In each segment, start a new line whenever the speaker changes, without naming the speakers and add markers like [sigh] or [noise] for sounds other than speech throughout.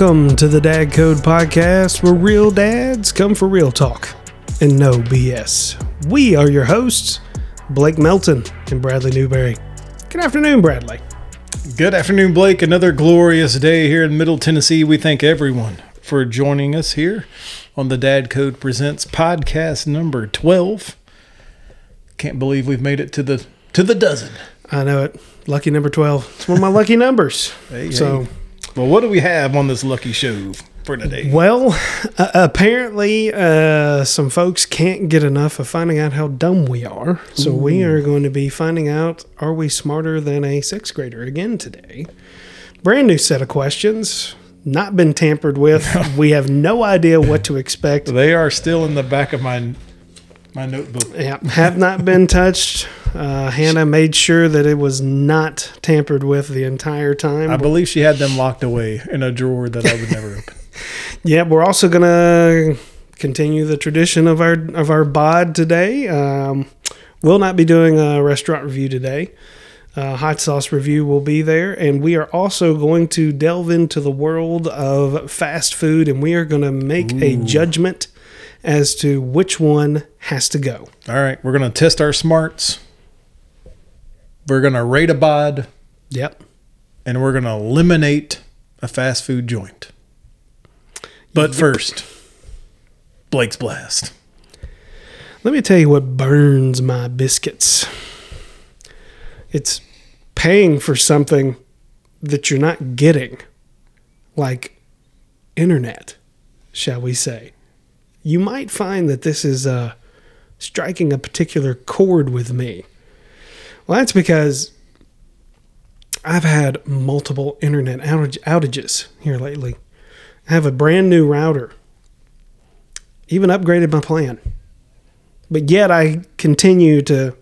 Welcome to the Dad Code Podcast, where real dads come for real talk and no BS. We are your hosts, Blake Melton and Bradley Newberry. Good afternoon, Bradley.
Good afternoon, Blake. Another glorious day here in Middle Tennessee. We thank everyone for joining us here on the Dad Code Presents podcast number 12. Can't believe we've made it to the to the dozen.
I know it. Lucky number 12. It's one of my lucky numbers.
Hey,
so,
hey. Well, what do we have on this lucky show for today?
well, uh, apparently, uh, some folks can't get enough of finding out how dumb we are. So, we are going to be finding out are we smarter than a sixth grader again today? Brand new set of questions, not been tampered with. [laughs] we have no idea what to expect.
They are still in the back of my my notebook.
Yeah, have not been touched. Uh, Hannah made sure that it was not tampered with the entire time.
I believe she had them locked away in a drawer that I would never open. [laughs]
Yeah, we're also gonna continue the tradition of our of our bod today. Um, we'll not be doing a restaurant review today. Uh, hot sauce review will be there, and we are also going to delve into the world of fast food, and we are going to make a judgment as to which one has to go.
All right, we're gonna test our smarts. We're gonna rate a bod,
Yep.
and we're gonna eliminate a fast food joint. But first, Blake's blast.
Let me tell you what burns my biscuits. It's paying for something that you're not getting, like internet, shall we say. You might find that this is uh, striking a particular chord with me. Well, that's because I've had multiple internet outage, outages here lately. I have a brand new router, even upgraded my plan but yet I continue to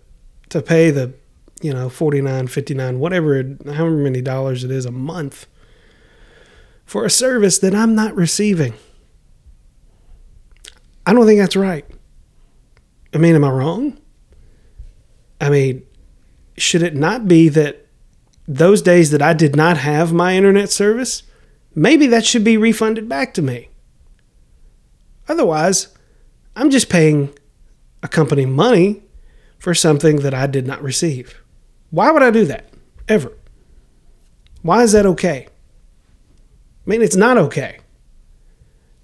to pay the you know 49 59 whatever however many dollars it is a month for a service that I'm not receiving. I don't think that's right. I mean, am I wrong? I mean, should it not be that those days that I did not have my internet service, maybe that should be refunded back to me? Otherwise, I'm just paying a company money for something that I did not receive. Why would I do that? Ever. Why is that okay? I mean, it's not okay.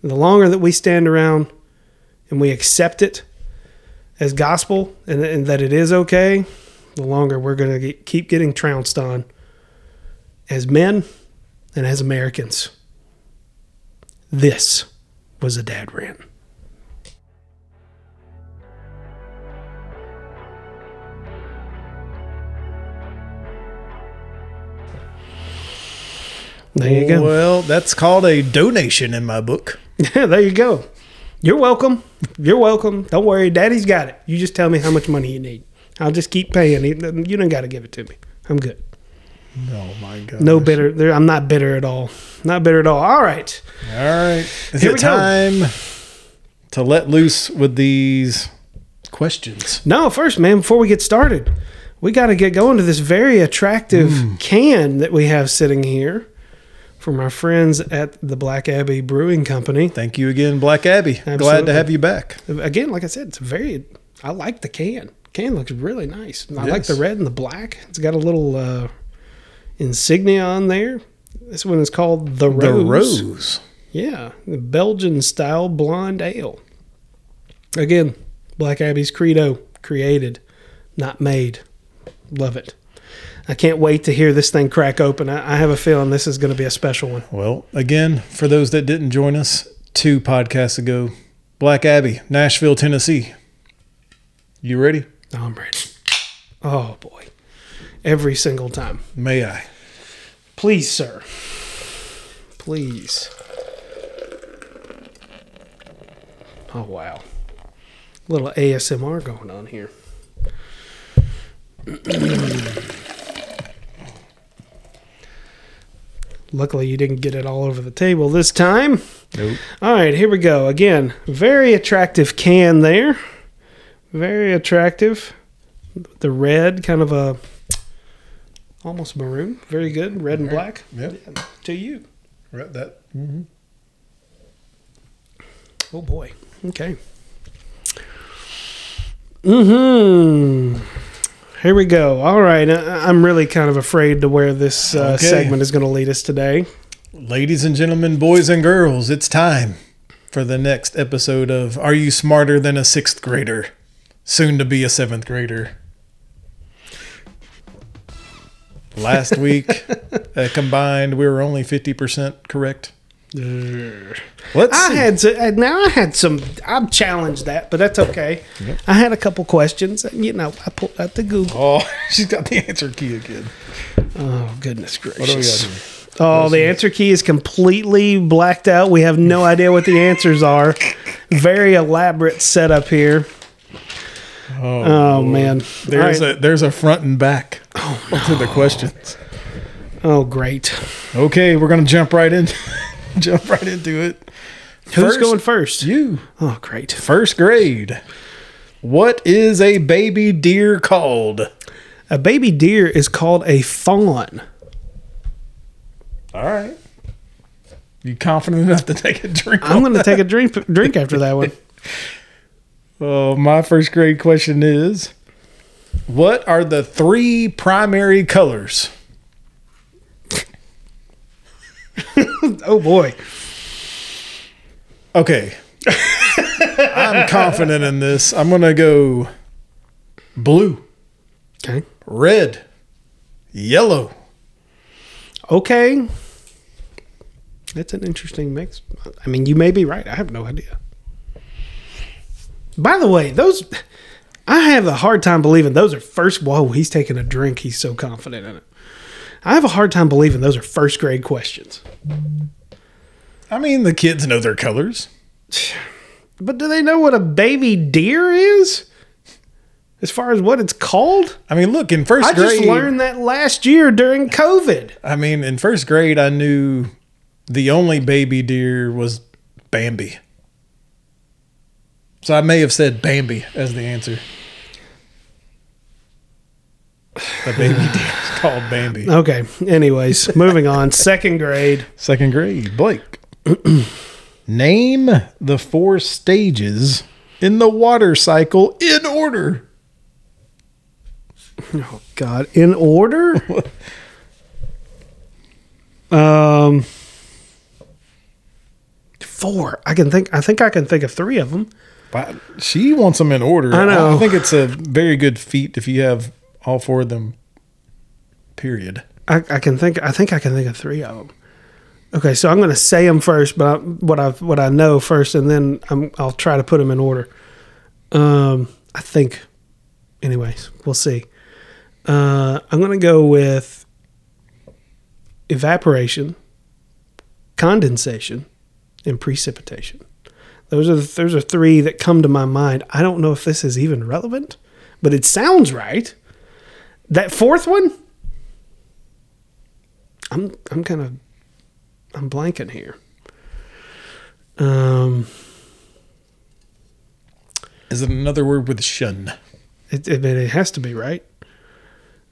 The longer that we stand around and we accept it as gospel and, and that it is okay, the longer we're going to keep getting trounced on as men and as Americans. This was a dad rant. There you go.
Well, that's called a donation in my book.
Yeah, [laughs] there you go. You're welcome. You're welcome. Don't worry, Daddy's got it. You just tell me how much money you need. I'll just keep paying. You you don't got to give it to me. I'm good.
Oh my god.
No bitter. I'm not bitter at all. Not bitter at all. All right.
All right. Is
Here
it
we go.
time to let loose with these questions?
No, first, man, before we get started, we got to get going to this very attractive mm. can that we have sitting here from my friends at the Black Abbey Brewing Company.
Thank you again, Black Abbey. Glad to have you back.
Again, like I said, it's very. I like the can. Can looks really nice. I like the red and the black. It's got a little uh, insignia on there. This one is called the Rose.
The Rose.
Yeah, the Belgian style blonde ale. Again, Black Abbey's credo: created, not made. Love it. I can't wait to hear this thing crack open. I, I have a feeling this is going to be a special one.
Well, again, for those that didn't join us two podcasts ago, Black Abbey, Nashville, Tennessee. You ready?
I'm ready. Oh boy, every single time.
May I?
Please, sir. Please. Oh, wow. Little ASMR going on here. [clears throat] Luckily, you didn't get it all over the table this time.
Nope.
All right, here we go. Again, very attractive can there. Very attractive. The red, kind of a almost maroon. Very good. Red and black.
Yep.
Yeah, to you.
Right. That. Mm-hmm.
Oh boy. Okay. Hmm. Here we go. All right. I- I'm really kind of afraid to where this uh,
Okay.
segment is going to lead us today.
Ladies and gentlemen, boys and girls, it's time for the next episode of Are You Smarter Than a Sixth Grader? Soon to be a seventh grader. Last [laughs] week, uh, combined, we were only 50% correct. Let's
I
see.
had to, uh, now I had some. I've challenged that, but that's okay. I had a couple questions. and, You know, I pulled out the Google.
Oh, [laughs] she's got the answer key again.
Oh goodness gracious!
What do we got here?
Oh, the answer key is completely blacked out. We have no idea what the answers are. Very elaborate setup here. Oh, man.
There's
right.
a there's a front and back to the questions.
Oh, great.
Okay, we're gonna jump right in, [laughs] [laughs] jump right into it.
Who's
First-
going first?
You
Oh, great.
first grade. What is a baby deer called?
A baby deer is called a fawn.
All right. You confident enough to take a drink?
I'm going to take a drink drink after that one. [laughs]
Oh, my first grade question is: What are the three primary colors? [laughs] [laughs]
Oh boy.
Okay. I'm confident in this. I'm gonna go blue,
Okay.
red, yellow.
Okay. That's an interesting mix. I mean, you may be right. I have no idea. By the way, those I have a hard time believing those are first. Whoa, he's taking a drink. He's so confident in it. I have a hard time believing those are first grade questions.
I mean, the kids know their colors. [sighs]
But do they know what a baby deer is? As far as what it's called?
I mean, look in first
I
grade.
I just learned that last year during COVID.
I mean, in first grade, I knew the only baby deer was Bambi. So I may have said Bambi as the answer. The baby [laughs] is called Bambi.
Okay. Anyways, moving on. Second grade.
Second grade, Blake. [clears throat] Name the four stages in the water cycle in order.
Oh God! In order. [laughs] um, four. I can think. I think I can think of three of them.
But She wants them in order.
I know.
I think it's a very good feat if you have all four of them. Period.
I, I can think. I think I can think of three of them. Okay, so I'm going to say them first, but I, what I what I know first, and then I'm, I'll try to put them in order. Um, I think. Anyways, we'll see. Uh, I'm going to go with evaporation, condensation, and precipitation. Those are the, those are three that come to my mind. I don't know if this is even relevant, but it sounds right. That fourth one, I'm I'm kind of I'm blanking here. Um,
Is it another word with shun?
it, it, it has to be right.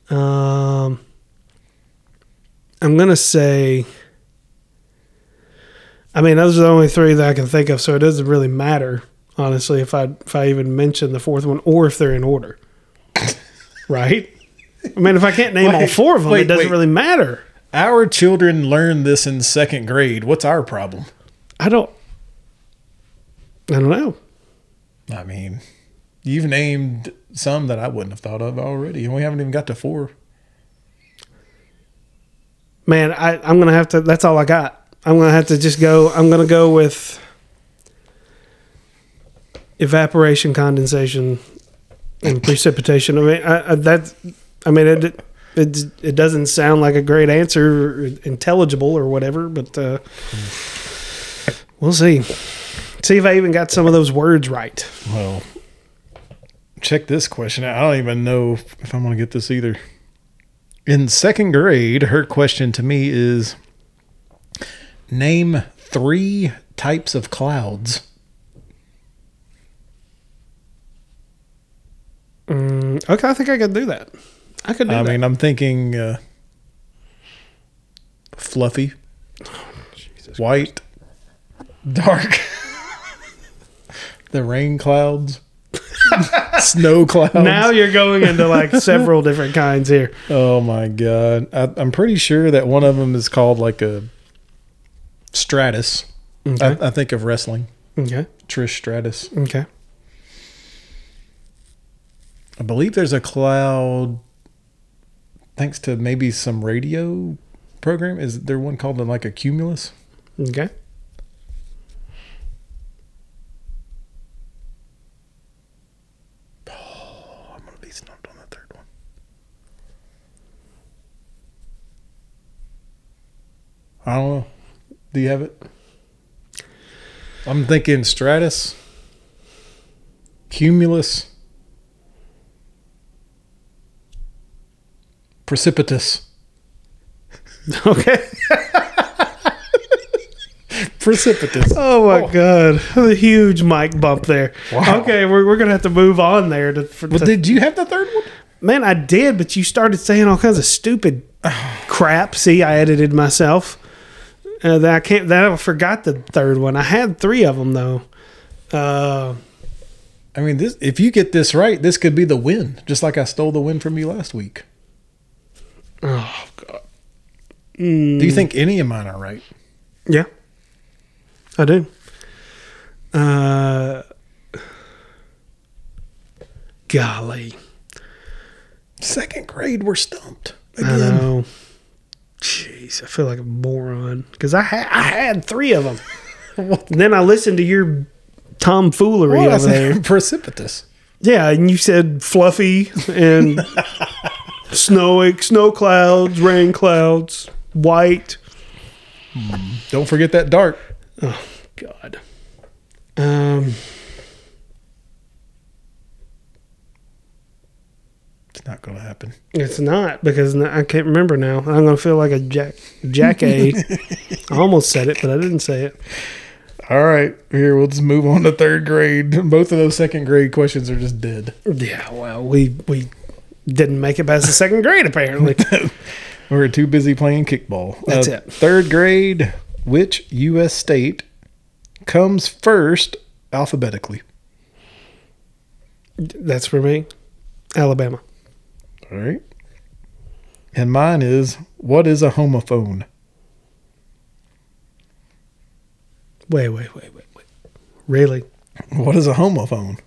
Um, I'm gonna say. I mean, those are the only three that I can think of, so it doesn't really matter, honestly, if I if I even mention the fourth one or if they're in order. [laughs] right? I mean, if I can't name all four of them,
wait,
it doesn't
wait.
really matter.
Our children learn this in second grade. What's our problem?
I don't. I don't know.
I mean, you've named some that I wouldn't have thought of already, and we haven't even got to four.
Man, I, I'm gonna have to. That's all I got. I'm gonna have to just go. I'm gonna go with evaporation, condensation, and precipitation. I mean, I, I, that. I mean, it, it it doesn't sound like a great answer, or intelligible or whatever, but uh, we'll see. See if I even got some of those words right.
Well, check this question out. I don't even know if I'm going to get this either. In second grade, her question to me is Name three types of clouds.
Mm, okay, I think I can do that. I could do
I
that.
mean, I'm thinking uh, fluffy, white, dark, [laughs] the rain clouds, [laughs] snow clouds.
Now you're going into like [laughs] several different kinds here.
oh my god, I, I'm pretty sure that one of them is called like a Stratus.
Okay.
I, I think of wrestling,
Okay.
Trish Stratus.
Okay.
I believe there's a cloud, thanks to maybe some radio program. Is there one called like a cumulus?
Okay.
Oh, I'm gonna be stumped on the third one. I don't know. Do you have it? I'm thinking stratus, cumulus, precipitous. [laughs]
Okay.
Precipitous.
Oh my god, a huge mic bump there.
Wow.
Okay, we're, we're gonna have to move on there. To, for,
Well,
to-
did you have the third one?
man, I did, but you started saying all kinds of stupid crap. See, I edited myself. Uh, that I can't. That I forgot the third one. I had three of them though. Uh,
I mean, this if you get this right, this could be the win. Just like I stole the win from you last week.
Oh god.
Do you think any of mine are right?
Yeah, I do. Uh, golly,
Second grade, we're stumped
I
again.
know. Jeez, I feel like a moron because I had I had three of them. [laughs] then I listened to your tomfoolery?
I
over [laughs] there.
precipitous.
Yeah, and you said fluffy and [laughs] snowy, snow clouds, rain clouds, white.
Don't forget that dark.
Oh God. Um.
It's not going to happen.
It's not because I can't remember now. I'm gonna feel like a jack jack a. [laughs] I almost said it, but I didn't say it.
All right, here we'll just move on to third grade. Both of those second grade questions are just dead.
Yeah, well, we we didn't make it past the second grade apparently.
We [laughs] were too busy playing kickball. Uh,
That's it.
Third grade. Which U.S. state comes first alphabetically?
That's for me. Alabama.
All right. And mine is what is a homophone?
Wait, wait, wait, wait, wait. Really?
What is a homophone?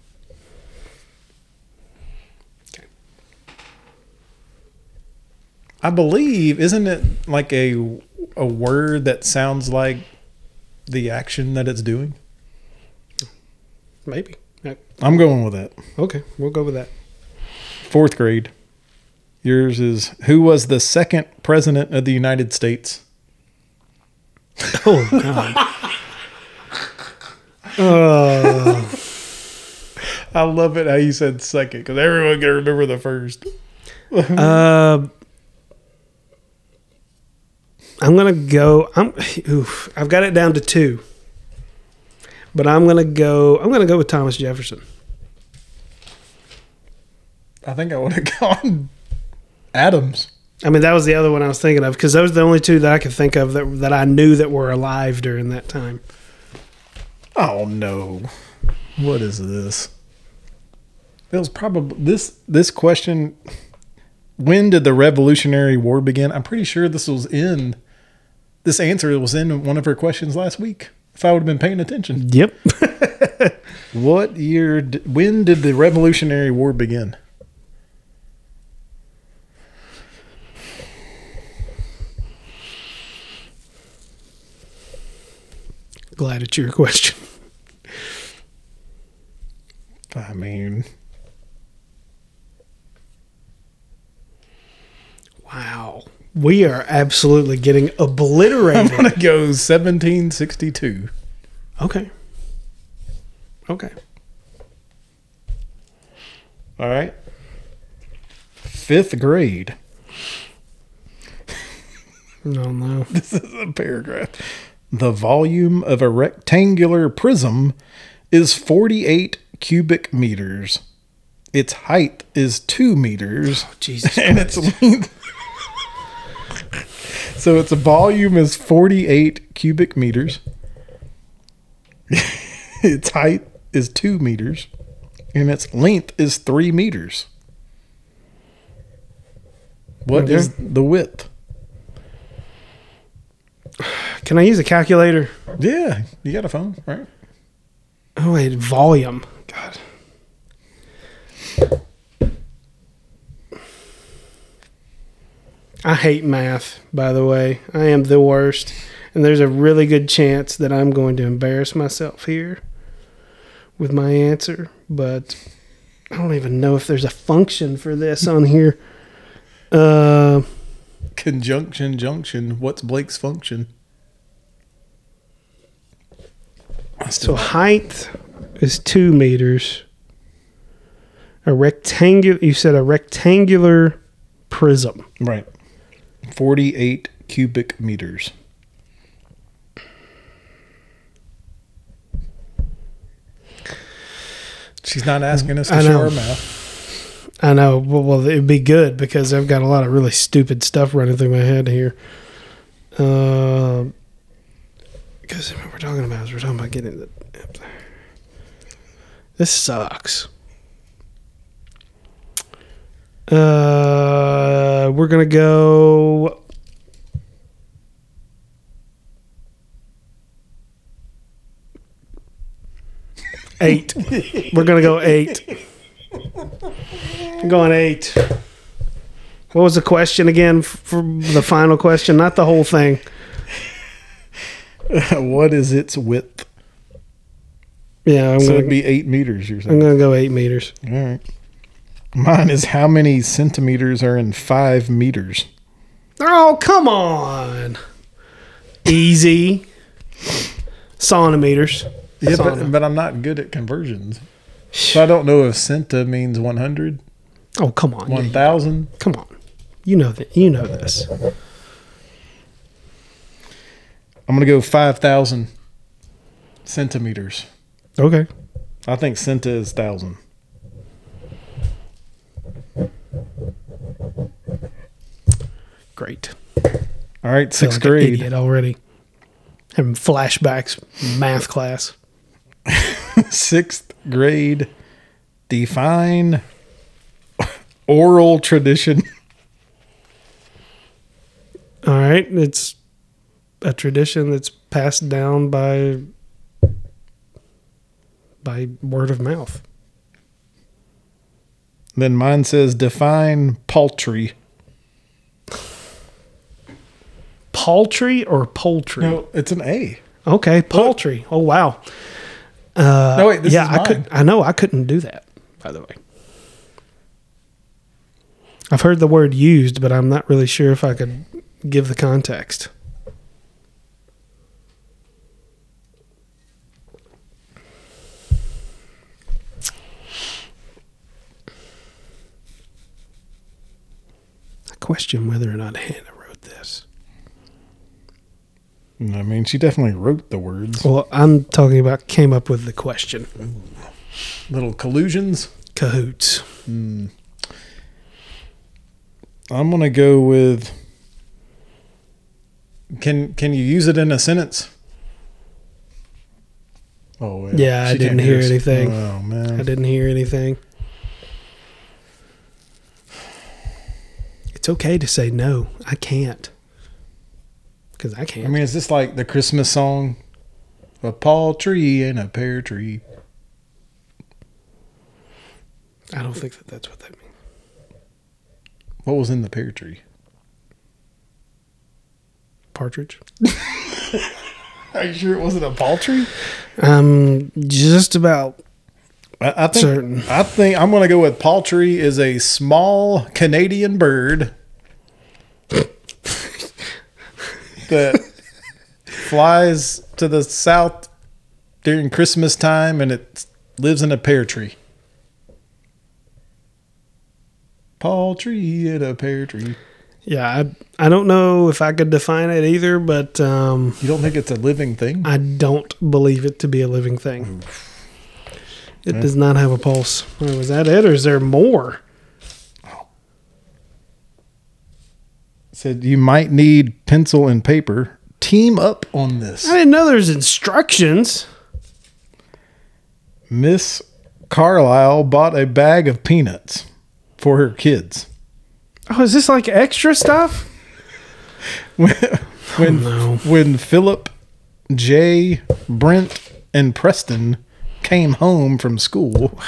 I believe isn't it like a a word that sounds like the action that it's doing?
Maybe.
I'm going with that.
Okay, we'll go with that.
Fourth grade. Yours is who was the second president of the United States? [laughs]
Oh God. uh, [laughs]
I love it how you said second because everyone can remember the first. [laughs]
uh, I'm gonna go. I'm. Oof, I've got it down to two, but I'm gonna go. I'm gonna go with Thomas Jefferson.
I think I would have [laughs] gone Adams.
I mean, that was the other one I was thinking of because those are the only two that I could think of that that I knew that were alive during that time.
Oh no. What is this? It was probably this this question when did the Revolutionary War begin? I'm pretty sure this was in this answer was in one of her questions last week. If I would have been paying attention.
Yep. [laughs]
What year when did the Revolutionary War begin?
Glad it's your question. [laughs]
I mean,
Wow. We are absolutely getting obliterated.
I'm to go 1762.
okay. Okay.
All right. 5th grade.
No, no. [laughs]
This is a paragraph. The volume of a rectangular prism is 48 cubic meters. Its height is 2 meters.
Oh, Jesus. [laughs]
And its length. So its volume is 48 cubic meters. [laughs] its height is 2 meters. And its length is 3 meters. What is
Okay.
the width?
Can I use a calculator?
Yeah, you got a phone, right?
Oh wait, volume. God. I hate math, by the way. I am the worst. And there's a really good chance that I'm going to embarrass myself here with my answer, but I don't even know if there's a function for this on here. Uh,
Conjunction junction. What's Blake's function?
So height is two meters. A rectangular, you said a rectangular prism.
right. 48 cubic meters. She's not asking us to show our math.
I know. Well, well, it'd be good because I've got a lot of really stupid stuff running through my head here. Uh, because what we're talking about is we're talking about getting the. This sucks. Uh, we're gonna go. Eight. we're gonna go eight. I'm going eight. What was the question again for the final question? Not the whole thing. [laughs]
what is its width?
Yeah, I'm
so
gonna
it'd be 8 meters, you're
I'm gonna go eight meters.
All right. Mine is how many centimeters are in 5 meters?
Oh come on, easy. Centimeters.
Yeah, but, but I'm not good at conversions. So I don't know if centa means 100,
Oh come on,
1000.
come on. You know that. You know this.
I'm going to go 5,000 centimeters.
Okay.
I think centa is 1,000.
Great.
All right, sixth
like an
grade.
idiot already. Having flashbacks. Math class. [laughs]
Sixth grade. Define oral tradition. [laughs]
All right. It's a tradition that's passed down by by word of mouth.
Then mine says define paltry.
Paltry or poultry?
No, it's an A.
Okay, poultry. Oh wow. Uh,
No, wait, this
yeah,
is
I could. I know I couldn't do that. By the way, I've heard the word used, but I'm not really sure if I could give the context. Question whether or not Hannah wrote this.
I mean, she definitely wrote the words.
Well, I'm talking about came up with the question.
Little collusions.
Cahoots. Hmm.
I'm gonna go with. Can Can you use it in a sentence? Oh
Yeah, I didn't
can't
hear anything.
Oh man,
I didn't hear anything. It's okay to say no. I can't. Because I can't.
I mean, is this like the Christmas song? A palm tree and a pear tree.
I don't think that that's what that means.
What was in the pear tree?
Partridge. [laughs]
Are you sure it wasn't a paltry?
I'm um, just about
I, I think.
certain.
I think I'm gonna go with paltry is a small Canadian bird [laughs] that flies to the south during Christmas time and it lives in a pear tree. Paltry in a pear tree.
Yeah, I, I don't know if I could define it either, but um,
You don't think it's a living thing?
I don't believe it to be a living thing. It
hmm?
does not have a pulse. Oh, was that it, or is there more?
Said you might need pencil and paper. Team up on this.
I didn't know there's instructions.
Miss Carlisle bought a bag of peanuts for her kids.
Oh, is this like extra stuff? [laughs]
When oh, when,
no.
when Philip, Jay, Brent, and Preston came home from school,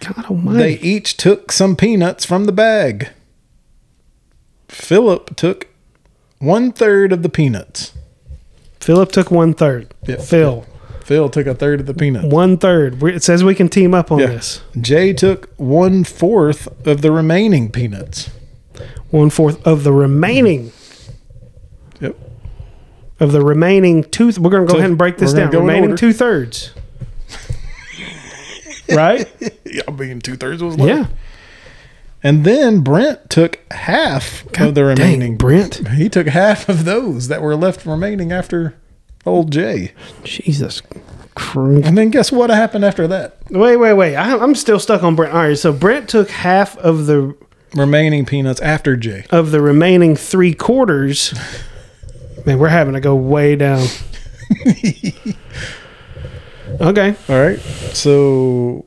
God
they each took some peanuts from the bag. Philip took one third of the peanuts.
Philip took one third.
Yeah.
Phil,
Phil took a third of the peanuts.
one third. It says we can team up on
Yeah.
this.
Jay took one fourth of the remaining peanuts.
One fourth of the remaining
Yep.
of the remaining two. We're going to go
So
ahead and break this down. Remaining two thirds. [laughs] right?
Yeah, I mean, two thirds was
Yeah.
And then Brent took half of the
Dang,
remaining.
Brent.
He took half of those that were left remaining after old Jay.
Jesus. Christ.
And then guess what happened after that?
Wait, wait, wait. I, I'm still stuck on Brent. All right, so Brent took half of the
Remaining peanuts after Jay.
of the remaining three quarters. [laughs] Man, we're having to go way down. [laughs] okay.
All right. So,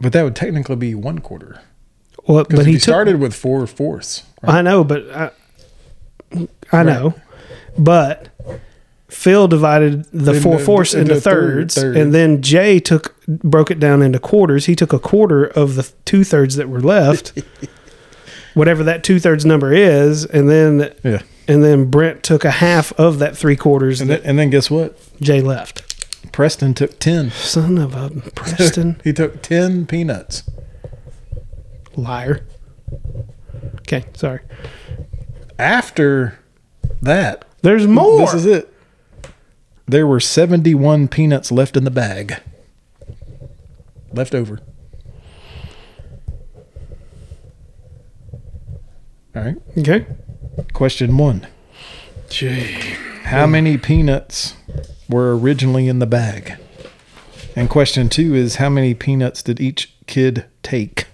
but that would technically be one quarter.
Well,
Because
but he took.
started with four fourths. right?
I know, but I, I know, but Phil divided the
Into-
four fourths
into
into,
third-
thirds,
third.
and then Jay took broke it down into quarters. He took a quarter of the two thirds that were left, [laughs] whatever that two thirds number is, and then
Yeah.
And then Brent took a half of that three quarters
And
that
then, and then guess what?
Jay left.
Preston took 10.
Son of a [laughs] Preston
he took 10 peanuts.
liar. Okay, sorry.
After that,
There's more.
This is it. There were 71 peanuts left in the bag. Left over. All right.
okay.
Question one
Gee.
How many peanuts were originally in the bag? And question two is How many peanuts did each kid take?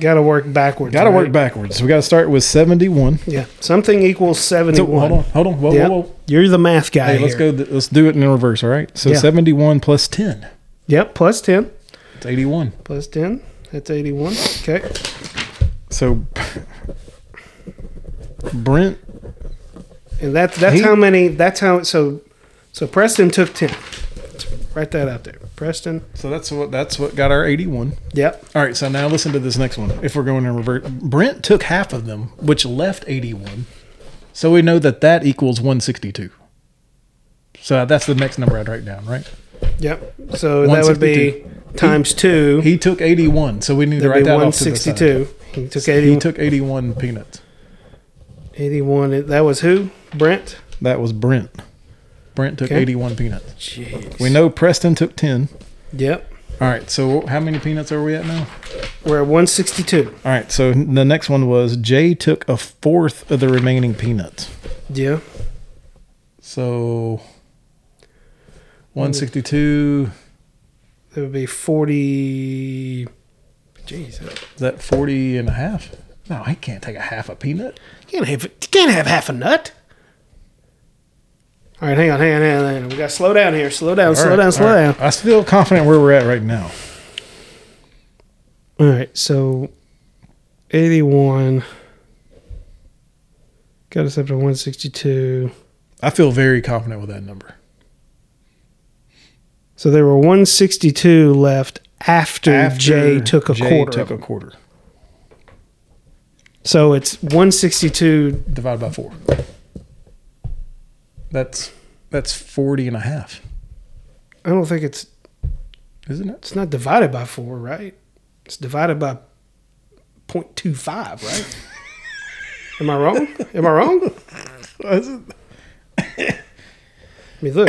Got to work backwards.
Got to
right?
work backwards. We got to start with 71.
Yeah, something equals
So,
seventy-one.
hold on. Hold on. Whoa,
Yeah.
whoa, whoa.
You're the math guy.
Hey, let's go. th- Let's do it in reverse. All right. So
Yeah.
71 plus 10.
Yep, plus ten.
It's 81.
Plus ten. That's eighty-one. Okay.
So Brent,
And that's that's
He-
how many. That's how. So, so Preston took ten. Let's write that out there. Preston.
so that's what that's what got our 81.
Yep.
All right, so now listen to this next one. If we're going in reverse, Brent took half of them, which left 81. So we know that that equals 162. So that's the next number I'd write down, right?
Yep. So that would be times two.
He took 81, so we need to
That'd
write that
one
off to the side.
He took
eighty.
He
took 81 peanuts.
81. That was who? Brent.
That was Brent. Brent took
Okay.
81 peanuts.
Jeez.
We know Preston took 10.
Yep.
All right, so how many peanuts are we at now?
We're at one sixty-two.
All right, so the next one was Jay took a fourth of the remaining peanuts.
Yeah.
So 162,
That would be forty. Jeez.
is that 40 and a half? No, I can't take a half a peanut.
You can't have you can't have half a nut. All right, hang on, hang on, hang on. Hang on. We got to slow down here. Slow down, slow
All right,
down, slow
all right.
down.
I feel confident where we're at right now.
All right, so eighty-one got us up to one sixty-two.
I feel very confident with that number.
So there were one sixty-two left after,
After
Jay took a
Jay
quarter.
took a quarter
So it's one sixty-two.
divided by 4. That's that's 40 and a half,
I don't think it's
isn't it?
it's not divided by four, right? It's divided by 0.25, right? [laughs] Am I wrong? Am I wrong? I mean, look,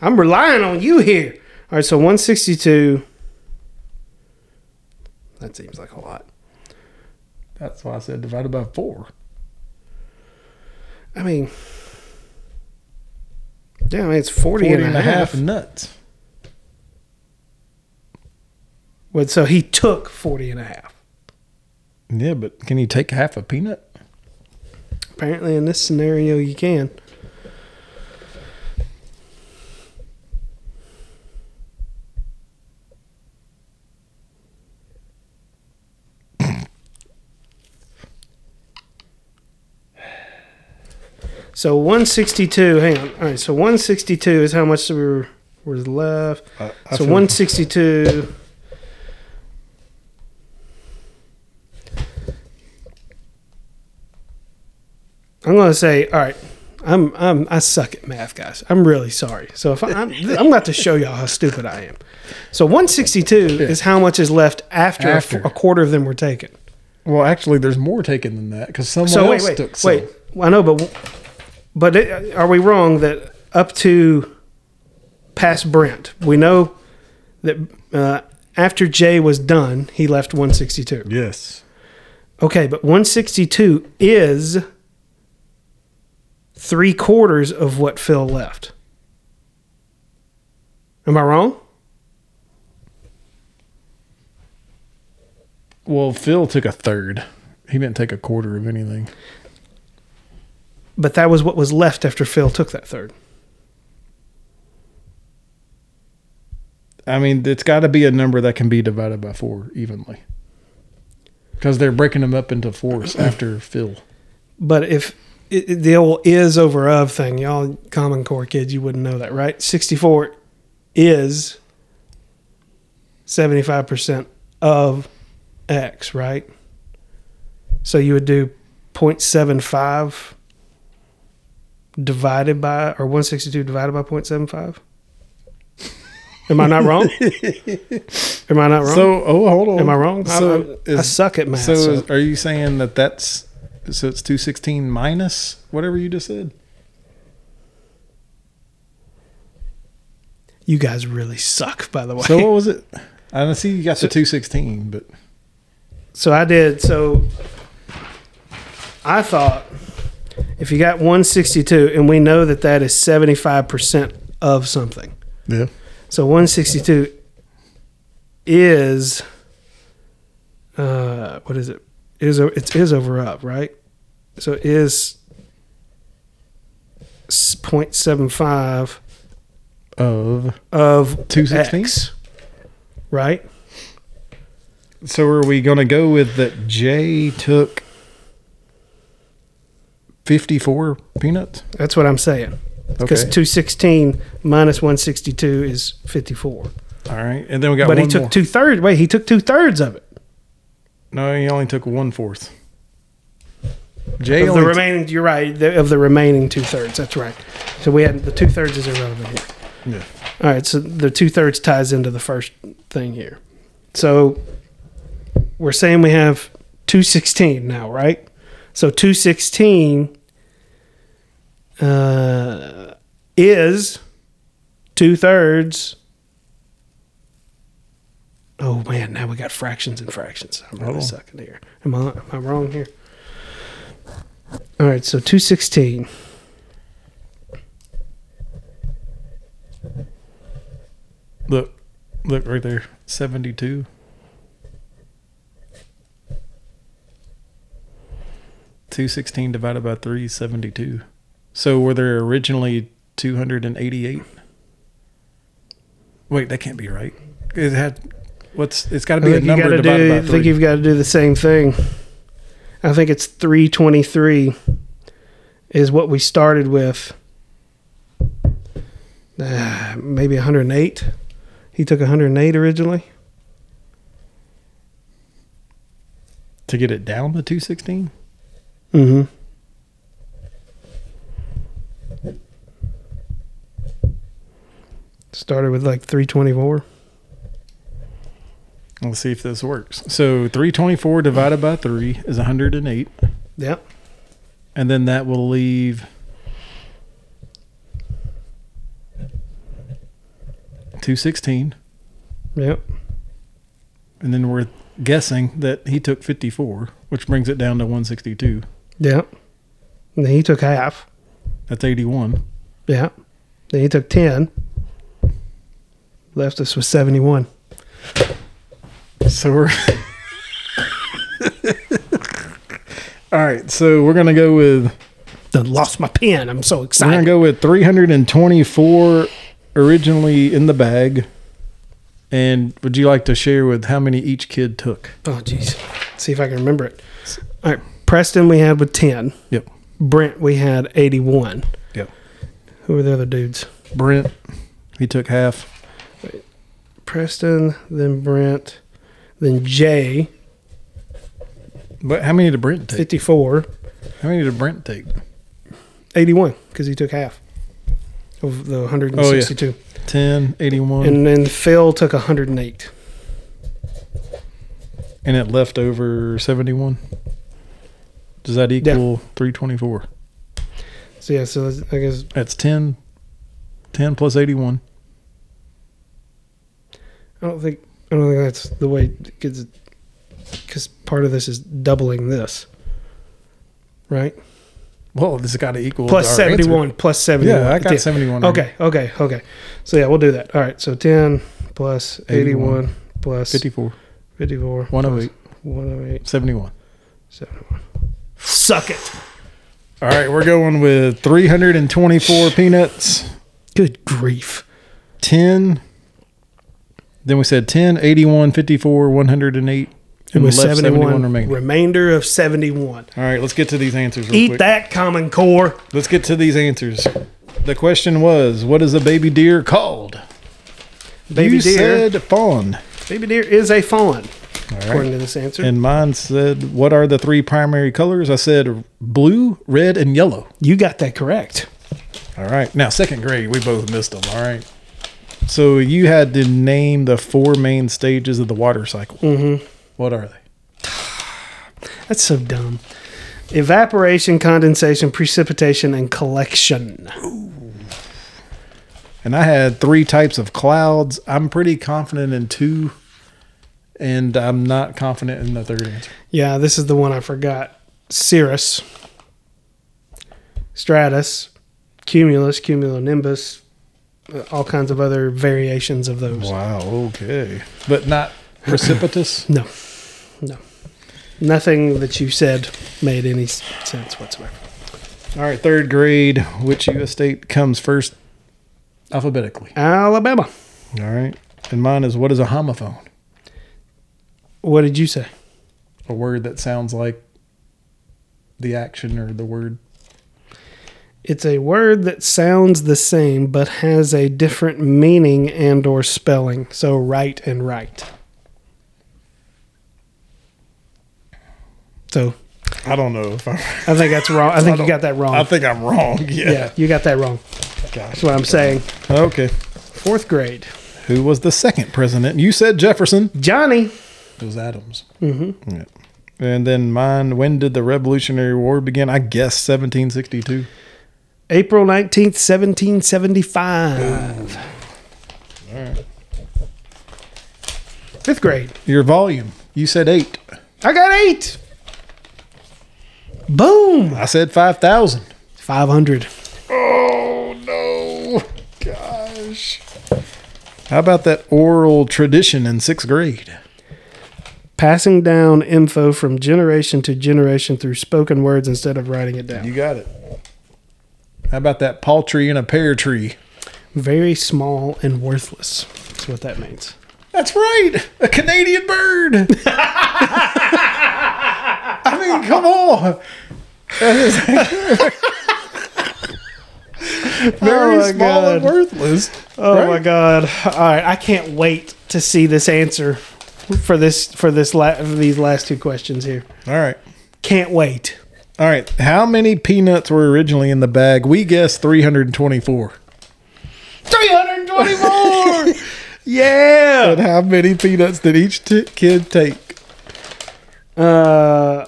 I'm relying on you here. All right, so 162. That seems like a lot.
That's why I said divided by 4.
I mean, yeah, I mean, it's 40,
40
and a half.
nuts.
Well, so he took 40 and a half.
Yeah, but can you take half a peanut?
Apparently, in this scenario, you can. So 162. Hang on. All right. So 162 is how much we were was left.
I, I
So
feel-
162. I'm going to say, all right. I'm I'm I suck at math, guys. I'm really sorry. So if I, I'm I'm about to show y'all how stupid I am. So 162 is how much is left after,
After.
A, quarter of them were taken.
Well, actually, there's more taken than that because someone
So wait,
else
wait,
took some.
wait. I know, but but it, are we wrong that up to past Brent, we know that uh, after Jay was done, he left 162.
Yes.
Okay, but 162 is three quarters of what Phil left. Am I wrong?
Well, Phil took a third. He didn't take a quarter of anything.
But that was what was left after Phil took that third.
I mean, it's got to be a number that can be divided by four evenly. Because they're breaking them up into fours [clears throat] after Phil.
But if it, the old is over of thing, y'all Common Core kids, you wouldn't know that, right? 64 is 75% of X, right? So you would do 0.75 divided by, or 162 divided by 0.75? Am I not wrong? [laughs] Am I not wrong?
So, oh, hold on.
Am I wrong?
So,
I, I, I suck at math.
so,
so-
is- are you saying that that's so it's two sixteen minus whatever you just said?
you guys really suck, by the way.
So what was it? I don't see you got the two sixteen, but
So I did. So I thought if you got 162, and we know that that is 75% of something.
yeah,
So 162 is uh, what is it? Is it is over up, right? So it is s- 0.75
of
of
two sixteen.
Right?
So are we going to go with that? Jay took fifty four peanuts.
That's what I'm saying. Because
Okay.
216 minus 162 is 54.
All right, and then we got
but he took
more.
two thirds. Wait, he took two thirds of it.
no, he only took one fourth. Jay
Of the
only t-
remaining, you're right. The, of the remaining two thirds, that's right. So we had the two thirds is irrelevant here.
Yeah.
All right, so the two thirds ties into the first thing here. So we're saying we have 216 now, right? So 216 uh, is two thirds. Oh man, now we got fractions and fractions. I'm really
Oh.
sucking here. Am I am I wrong here? All right, so 216.
look, look right there, seventy two. Two sixteen divided by three is seventy two. So were there originally two hundred and eighty eight? Wait, that can't be right. It had what's it's got to be a number divided
do,
by
I think you've got to do the same thing. I think it's 323 is what we started with. Uh, maybe 108. He took 108 originally.
to get it down to two sixteen.
Mm-hmm. Started with like 324.
Let's see if this works. So 324 divided by 3 is 108.
Yep.
And then that will leave 216.
Yep.
And then we're guessing that he took 54, which brings it down to 162.
Yep. And then he took half.
That's 81.
Yeah. Then he took 10. Left us with 71.
So we're [laughs] All right, so we're gonna go with
Done lost my pen. I'm so excited.
we're gonna go with 324 originally in the bag. And would you like to share with how many each kid took?
Oh, jeez. See if I can remember it. All right. Preston, we had with 10.
Yep.
Brent, we had 81.
Yep.
Who were the other dudes?
Brent, he took half.
Preston, then Brent, then Jay,
But how many did Brent take?
54,
How many did Brent take?
81, because he took half of the 162.
10, 81,
And then Phil took 108.
and it left over 71. Does that equal 324?
So, yeah, so I guess
That's 10. 10 plus 81.
I don't think I don't think that's the way because because part of this is doubling this, right?
Well, this has got to equal
plus seventy
Yeah, I got 71.
Okay, okay, okay. So yeah, we'll do that. All right. So ten plus eighty
81,
one plus
54,
54
108,
one hundred eight
71.
seventy one. Suck it.
All right, we're going with 324 peanuts,
Good grief.
10. Then we said 10, 81, 54, 108.
It
And
was
left
71,
71 remaining.
remainder of 71.
All right, let's get to these answers real
Eat
quick.
that, Common Core.
Let's get to these answers. The question was, what is a baby deer called?
Baby
you
deer.
said fawn.
Baby deer is a fawn,
All
according to this answer.
And mine said, what are the three primary colors? I said blue, red, and yellow.
you got that correct.
All right. Now, second grade, we both missed them. All right. So you had to name the four main stages of the water cycle.
Mm-hmm.
What are they? [sighs]
That's so dumb. Evaporation, condensation, precipitation, and collection.
And I had three types of clouds. I'm pretty confident in two, and I'm not confident in the third answer.
Yeah, this is the one I forgot. Cirrus, stratus, cumulus, cumulonimbus, all kinds of other variations of those.
Wow. Okay. But not [clears throat] precipitous.
No, no. Nothing that you said made any sense whatsoever.
All right. Third grade. Which U.S. state comes first alphabetically?
Alabama.
All right. And mine is what is a homophone?
What did you say?
A word that sounds like the action or the word.
It's a word that sounds the same but has a different meaning and or spelling. So right and right. So
I don't know if I.
I think that's wrong. I [laughs] think you got that wrong.
I think I'm wrong. [laughs] Yeah.
yeah, you got that wrong.
Gosh.
That's what I'm saying.
Okay.
Fourth grade.
Who was the second president? You said Jefferson.
Johnny.
It was Adams.
Mm-hmm.
Yeah. And then mine. When did the Revolutionary War begin? I guess 1762.
April 19th, 1775.
All right.
Fifth grade.
Your volume. You said eight.
I got eight. Boom.
I said 5,000.
500.
Oh, no. Gosh. How about that oral tradition in sixth grade?
Passing down info from generation to generation through spoken words instead of writing it down.
You got it. How about that paltry in a pear tree?
Very small and worthless. That's what that means.
That's right. A Canadian bird. [laughs] I mean, come on. Very
Oh
small and
God.
worthless.
Oh
Right?
my god! All right, I can't wait to see this answer for this for this la- for these last two questions here.
All right.
Can't wait.
All right. How many peanuts were originally in the bag? We guessed 324.
Three hundred twenty-four. [laughs] yeah.
But how many peanuts did each t- kid take?
Uh.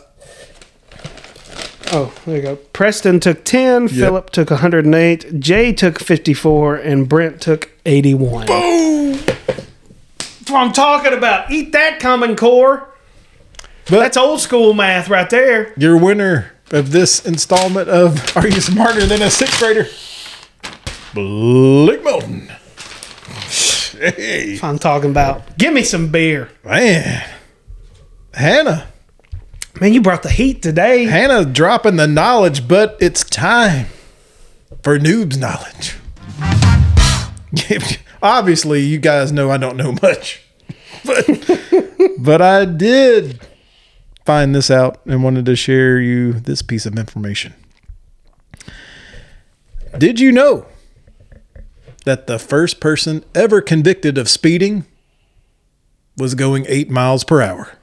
Oh, there you go. Preston took 10, Philip took 108, Jay took 54, and Brent took 81.
Boom.
That's what I'm talking about. Eat that, Common Core.
But
That's old school math right there.
your winner of this installment of Are You Smarter Than a Sixth Grader? Blake Moulton. Hey,
That's what I'm talking about. Give me some beer.
man. Hannah.
Man, you brought the heat today.
Hannah dropping the knowledge, but it's time for noobs knowledge. [laughs] Obviously, you guys know I don't know much, but but I did find this out and wanted to share you this piece of information. Did you know that the first person ever convicted of speeding was going eight miles per hour?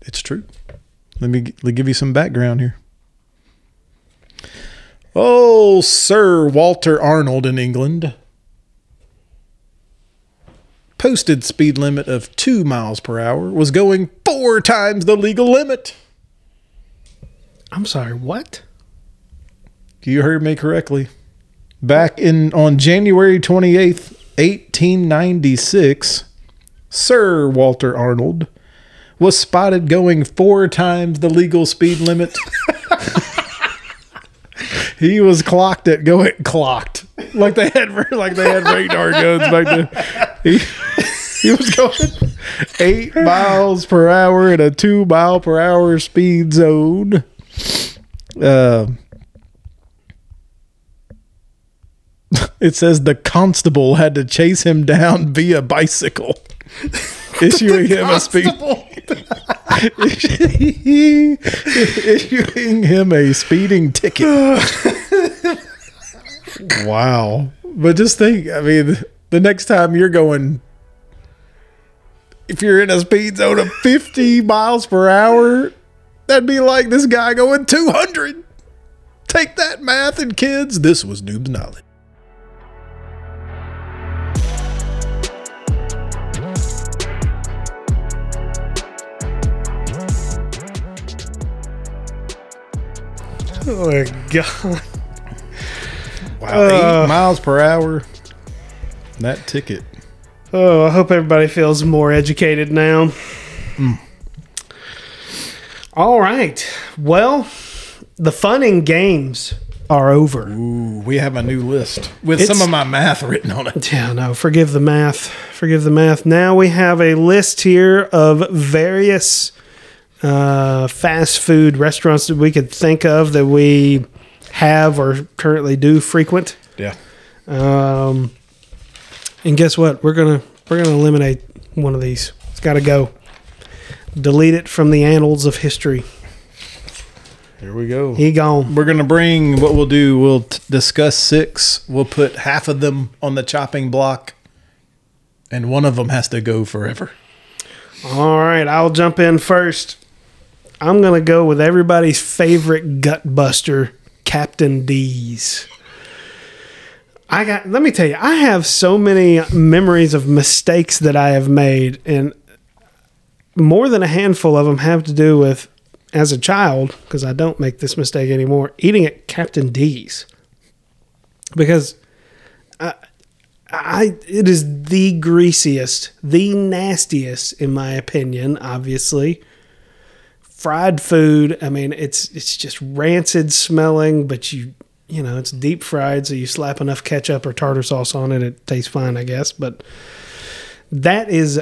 It's true. Let me, let me give you some background here. Oh, Sir Walter Arnold in England posted speed limit of two miles per hour was going four times the legal limit.
I'm sorry, what?
You heard me correctly. Back in on January 28th, 1896, Sir Walter Arnold was spotted going four times the legal speed limit. [laughs] he was clocked at going clocked like they had [laughs] like they had radar guns back then. He, [laughs] [laughs] he was going eight miles per hour in a two mile per hour speed zone. Uh, [laughs] it says the constable had to chase him down via bicycle, [laughs] issuing him a speed issuing him a speeding ticket. wow. But just think, I mean, the next time you're going if you're in a speed zone of 50 miles per hour, that'd be like this guy going 200. Take that math and kids. This was Noob's Knowledge.
Oh my god.
Wow,
Uh.
eight miles per hour. That ticket.
Oh, I hope everybody feels more educated now. All right. Well, the fun and games are over.
Ooh, we have a new list with
It's-
some of my math written on it.
Yeah, no, forgive the math. Forgive the math. Now we have a list here of various uh, fast food restaurants that we could think of that we have or currently do frequent.
Yeah.
Um, and guess what? We're gonna we're gonna eliminate one of these. It's got to go. Delete it from the annals of history.
Here we go.
He gone.
We're gonna bring what we'll do. We'll t- discuss six. We'll put half of them on the chopping block, and one of them has to go forever.
All right, I'll jump in first. I'm gonna go with everybody's favorite gut buster, Captain D's. I got. Let me tell you, I have so many memories of mistakes that I have made, and more than a handful of them have to do with as a child because I don't make this mistake anymore. Eating at Captain D's because I, I it is the greasiest, the nastiest, in my opinion. Obviously, fried food. I mean, it's it's just rancid smelling, but you you know it's deep fried, so you slap enough ketchup or tartar sauce on it, it tastes fine, I guess. But that is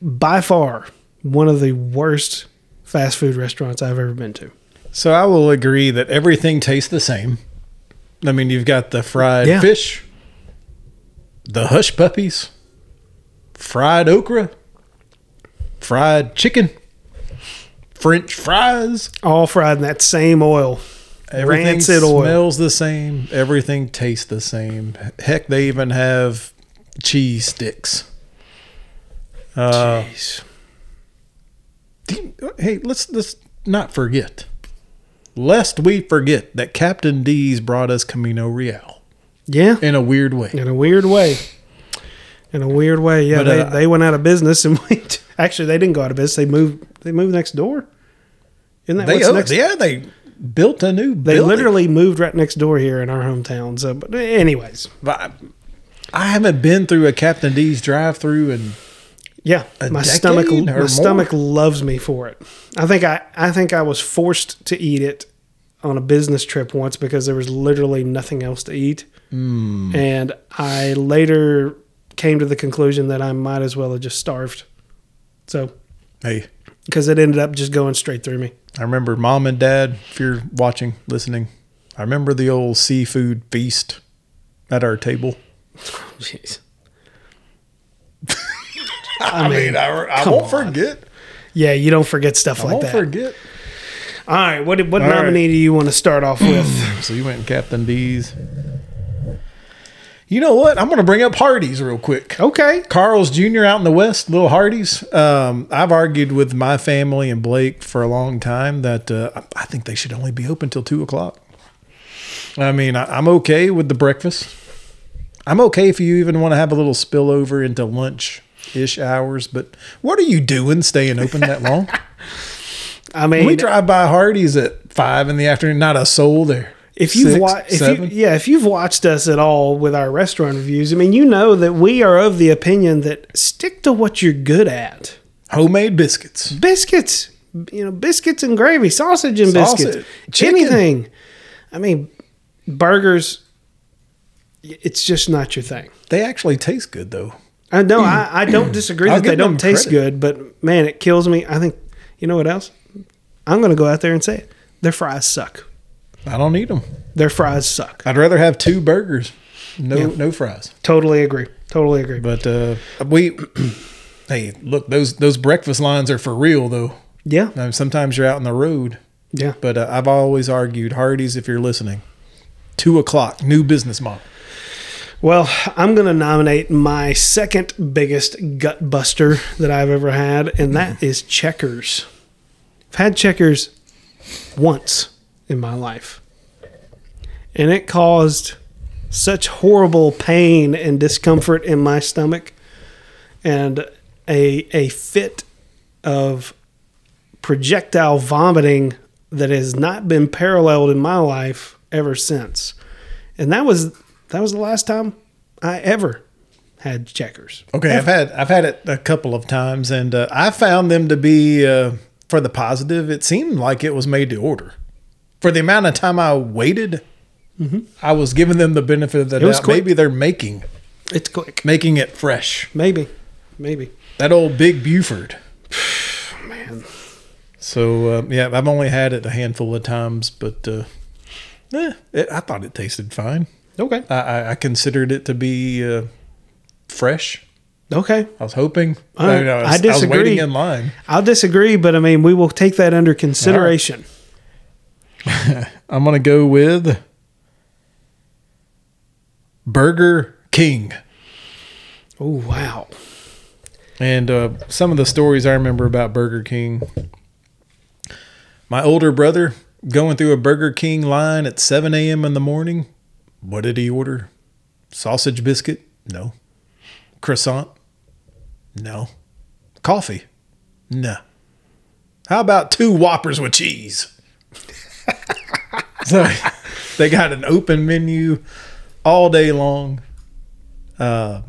by far one of the worst fast food restaurants I've ever been to.
So I will agree that everything tastes the same. I mean, you've got the fried
Yeah.
fish, the hush puppies, fried okra, fried chicken, French fries.
All fried in that same oil.
Everything
Rancid oil.
smells the same. Everything tastes the same. Heck, they even have cheese sticks. Uh,
Jeez.
hey, let's let's not forget, lest we forget that Captain D's brought us Camino Real
Yeah.
in a weird way.
in a weird way. In a weird way, yeah.
But,
they,
uh,
they went out of business, and [laughs] we actually they didn't go out of business. They moved. They moved next door. Isn't that
They
what's next?
yeah, they built a new.
They
building.
literally moved right next door here in our hometown. So, but anyways,
But I, I haven't been through a Captain D's drive-through and
yeah, my stomach my
more?
stomach loves me for it. I think I I think I was forced to eat it on a business trip once because there was literally nothing else to eat,
Hmm.
and I later came to the conclusion that I might as well have just starved. So
hey,
because it ended up just going straight through me.
I remember mom and dad, if you're watching, listening, I remember the old seafood feast at our table. [laughs]
Jeez. [laughs]
I, mean, I, I won't
on.
forget.
Yeah, you don't forget stuff
I
like that.
I won't forget.
All right, what what
All right.
nominee do you want to start off with? [clears throat]
So you went Captain D's. You know what? I'm going to bring up Hardee's real quick.
okay.
Carl's Jr. out in the West, Little Hardee's. Um, I've argued with my family and Blake for a long time that uh, I think they should only be open till two o'clock. I mean, I, I'm okay with the breakfast. I'm okay if you even want to have a little spillover into lunch ish hours, but what are you doing staying open that long? [laughs]
I mean,
we drive by Hardee's at five in the afternoon, not a soul there.
If you've watched, you, yeah, if you've watched us at all with our restaurant reviews, I mean, you know that we are of the opinion that stick to what you're good at.
homemade biscuits.
Biscuits, you know, biscuits and gravy, sausage and
Sausage,
biscuits,
chicken.
anything. I mean, burgers. It's just not your thing.
They actually taste good though.
I know mm. I, I don't [clears throat] disagree that they don't taste
credit.
good, but man, it kills me. I think you know what else? I'm going to go out there and say it. Their fries suck.
I don't need them.
Their fries suck.
I'd rather have two burgers, no
Yeah.
no fries.
Totally agree. Totally agree.
But uh, we, [clears throat] hey, look those those breakfast lines are for real though.
yeah,
I mean, sometimes you're out on the road,
yeah.
but uh, I've always argued Hardee's if you're listening. Two o'clock, new business model.
Well, I'm going to nominate my second biggest gut buster that I've ever had, and that is Checkers. I've had Checkers once in my life, and it caused such horrible pain and discomfort in my stomach and a, a fit of projectile vomiting that has not been paralleled in my life ever since. And that was that was the last time I ever had checkers.
Okay, I've had I've had it a couple of times, and uh, I found them to be uh, for the positive. It seemed like it was made to order. For the amount of time I waited, I was giving them the benefit of the
Mm-hmm.
doubt. Maybe they're making
It's quick.
making it fresh.
Maybe. Maybe.
That old Big Buford. [sighs]
Man.
So uh, yeah, I've only had it a handful of times, but uh, eh, it, I thought it tasted fine.
Okay.
I, I, I considered it to be uh, fresh.
Okay.
I was hoping.
Right.
I, know, I,
I
was, I
disagree.
waiting in line.
I'll disagree, but I mean we will take that under consideration. [laughs]
I'm gonna go with Burger King.
Oh wow.
And uh, some of the stories I remember about Burger King. My older brother going through a Burger King line at 7 a.m. in the morning. What did he order? Sausage biscuit? No. Croissant? No. Coffee? No. How about two Whoppers with cheese? So they got an open menu all day long. Uh,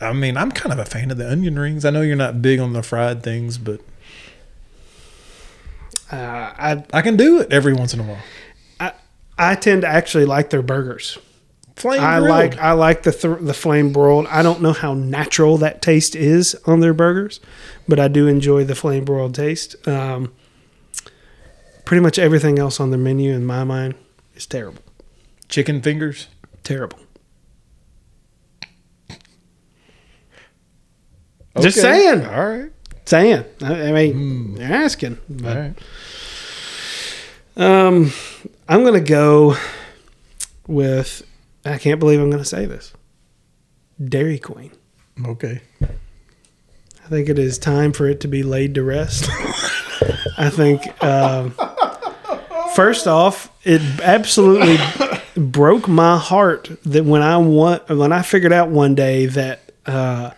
I mean, I'm kind of a fan of the onion rings. I know you're not big on the fried things, but
Uh, I
I can do it every once in a while.
I I tend to actually like their burgers.
Flame
I
grilled.
like I like the th- the flame broiled. I don't know how natural that taste is on their burgers, but I do enjoy the flame broiled taste. Um, pretty much everything else on their menu, in my mind, is terrible.
chicken fingers.
Terrible. Just saying.
All right.
Saying. I, I mean, they're asking. But,
All right.
Um, I'm gonna go with. I can't believe I'm gonna say this. Dairy Queen.
Okay.
I think it is time for it to be laid to rest. [laughs] I think, um, first off, it absolutely [laughs] broke my heart that when I want when I figured out one day that uh,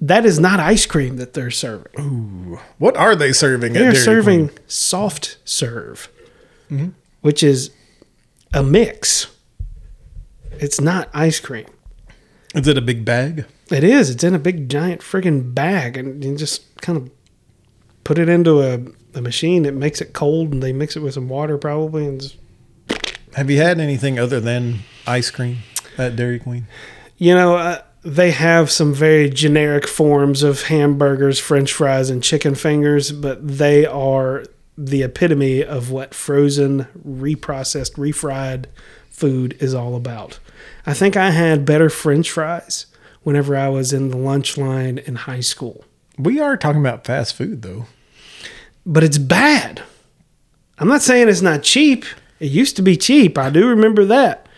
that is not ice cream that they're serving.
What are they serving?
They're serving
Queen?
soft serve, which is a mix. It's not ice cream.
Is it a big bag?
It is. It's in a big giant friggin' bag, and you just kind of put it into a, a machine. It makes it cold, and they mix it with some water probably. And just,
Have you had anything other than ice cream at Dairy Queen?
you know, uh, they have some very generic forms of hamburgers, french fries, and chicken fingers, but they are the epitome of what frozen, reprocessed, refried food is all about. I think I had better french fries whenever I was in the lunch line in high school,
We are talking about fast food though.
But it's bad. I'm not saying it's not cheap. It used to be cheap. I do remember that.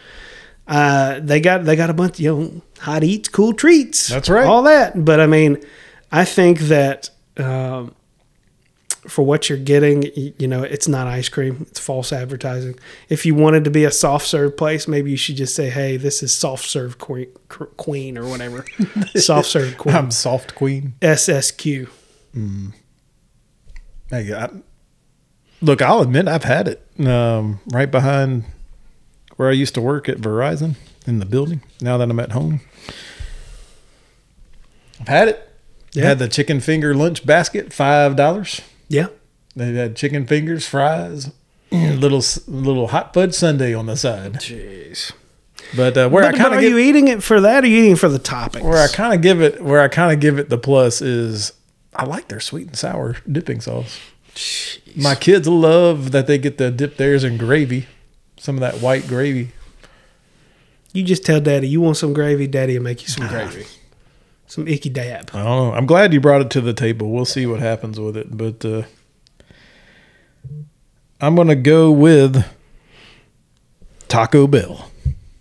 Uh, they got they got a bunch, you know, hot eats, cool treats.
That's right.
All that. But I mean, I think that um, for what you're getting, you know, it's not ice cream. It's false advertising. If you wanted to be a soft serve place, maybe you should just say, "Hey, this is soft serve queen, queen or whatever." [laughs] soft serve queen.
I'm soft queen.
SSQ.
Hey, I, look, I'll admit I've had it um, right behind where I used to work at Verizon in the building. Now that I'm at home, I've had it.
Yeah.
Had the chicken finger lunch basket, five dollars.
Yeah.
They had chicken fingers, fries, [clears throat] little little hot fudge sundae on the side.
Jeez.
But uh, where
But,
I kind
are
of
you eating it for that or are you eating it for the toppings?
where I kind of give it where I kind of give it the plus is I like their sweet and sour dipping sauce.
Jeez.
My kids love that they get to dip theirs in gravy, some of that white gravy.
You just tell daddy you want some gravy, daddy will make you some gravy. Some icky dab.
I don't know. I'm glad you brought it to the table. We'll see what happens with it, but uh, I'm gonna go with Taco Bell.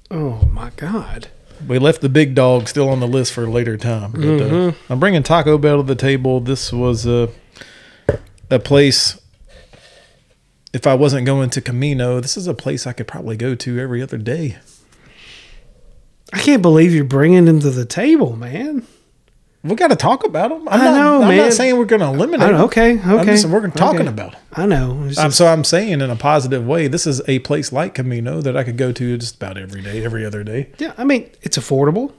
Oh my God.
We left the big dog still on the list for a later time. But uh, I'm bringing Taco Bell to the table. This was a a place. If I wasn't going to Camino, this is a place I could probably go to every other day.
I can't believe you're bringing them to the table, man.
We got to talk about them. I'm
I
not,
know,
I'm not saying we're going to eliminate. Them.
okay, okay.
Just, we're talking
okay.
about. 'em.
I know.
Um, so I'm saying in a positive way, this is a place like Camino that I could go to just about every day, every other day.
yeah, I mean, it's affordable.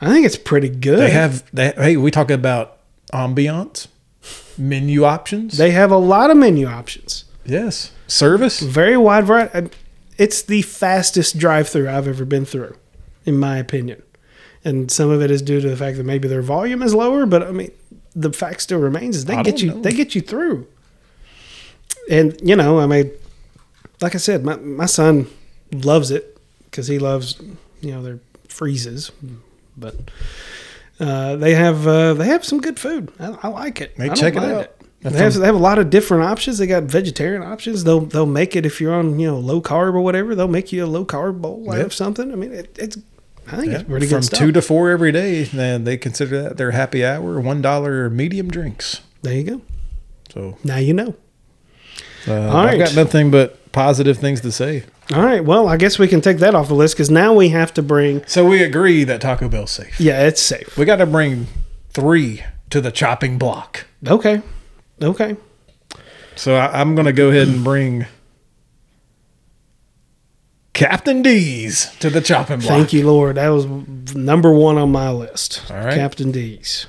I think it's pretty good.
They have, they, hey, we talk about ambiance, menu options.
they have a lot of menu options.
yes, service.
Very wide variety. It's the fastest drive-through I've ever been through, in my opinion. And some of it is due to the fact that maybe their volume is lower, but I mean, the fact still remains is they get you
know.
they get you through. And you know, I mean, like I said, my my son loves it because he loves you know their freezes, but uh, they have uh, they have some good food. I, I like it.
Hey,
I
check it out.
They have, they have a lot of different options. They got vegetarian options. They'll they'll make it if you're on you know low carb or whatever. They'll make you a low carb bowl out
Yep.
of something. I mean, it, it's I think
Yeah,
it's pretty
from
good stuff.
two to four every day, and they consider that their happy hour. One dollar medium drinks.
there you go.
So
Now you know.
uh,
All
I've
right.
got nothing but positive things to say.
All right. Well, I guess we can take that off the list because now we have to bring.
So we agree that Taco Bell's safe.
Yeah, it's safe.
We got to bring three to the chopping block.
Okay. Okay.
So I, I'm going to go ahead and bring Captain D's to the chopping block.
Thank you, Lord. That was number one on my list.
All right.
Captain D's.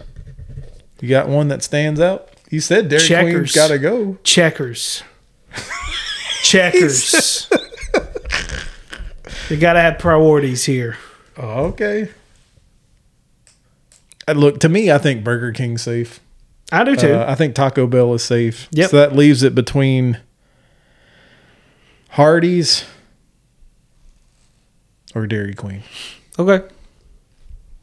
You got one that stands out? You said Dairy
Checkers.
Queen's got to go.
Checkers. [laughs] Checkers. you got to have priorities here.
Oh, okay. Uh, look, to me, I think Burger King's safe.
I do too.
Uh, I think Taco Bell is safe.
Yep.
So that leaves it between Hardee's or Dairy Queen.
okay.